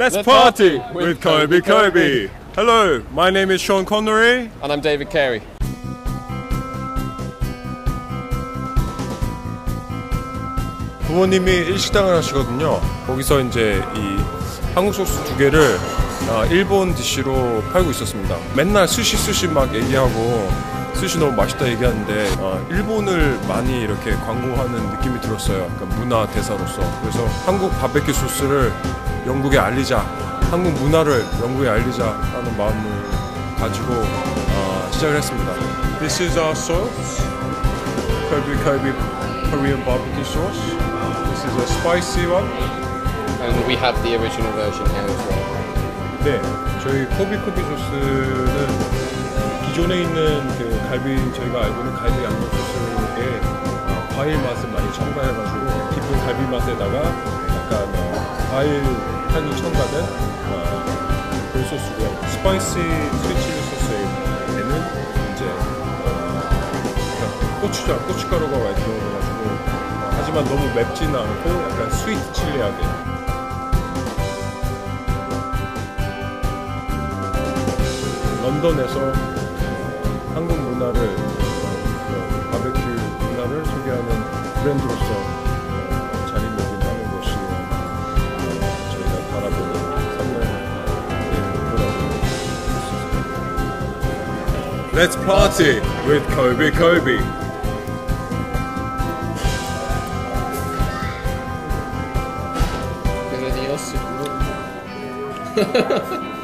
Let's, Let's party party with with Kobe Kobe Kobe. Hello, my name is Sean Connery. And I'm David Carey. 부모님이 일식당을 하시거든요. 거기서 이제 이 한국 소스 두 개를 아, 일본 dish로 팔고 있었습니다. 맨날 스시 스시 막 얘기하고 스시 너무 맛있다 얘기하는데 아, 일본을 많이 이렇게 광고하는 느낌이 들었어요. 약간 문화 대사로서. 그래서 한국 바베큐 소스를 영국에 알리자, 한국 문화를 영국에 알리자라는 마음을 가지고 아, 시작을 했습니다. This is our sauce. Kobe Kobe Korean barbecue sauce. This is a spicy one. And we have the original version here as well. 네, 저희 코비 코비 소스는 기존에 있는 그 갈비 저희가 알고 있는 갈비 양념 소스에 어, 과일 맛을 많이 첨가해가지고 깊은 갈비 맛에다가 약간 어, 과일 향이 첨가된 어, 소스고요. spicy sweet chili 소스에는 이제 어, 고추장, 고춧가루가 많이 들어가가지고 어, 하지만 너무 맵지는 않고 약간 sweet chili하게 런던에서 한국 문화를 어, 바베큐 문화를 소개하는 브랜드로서 Let's party with Kobe Kobe.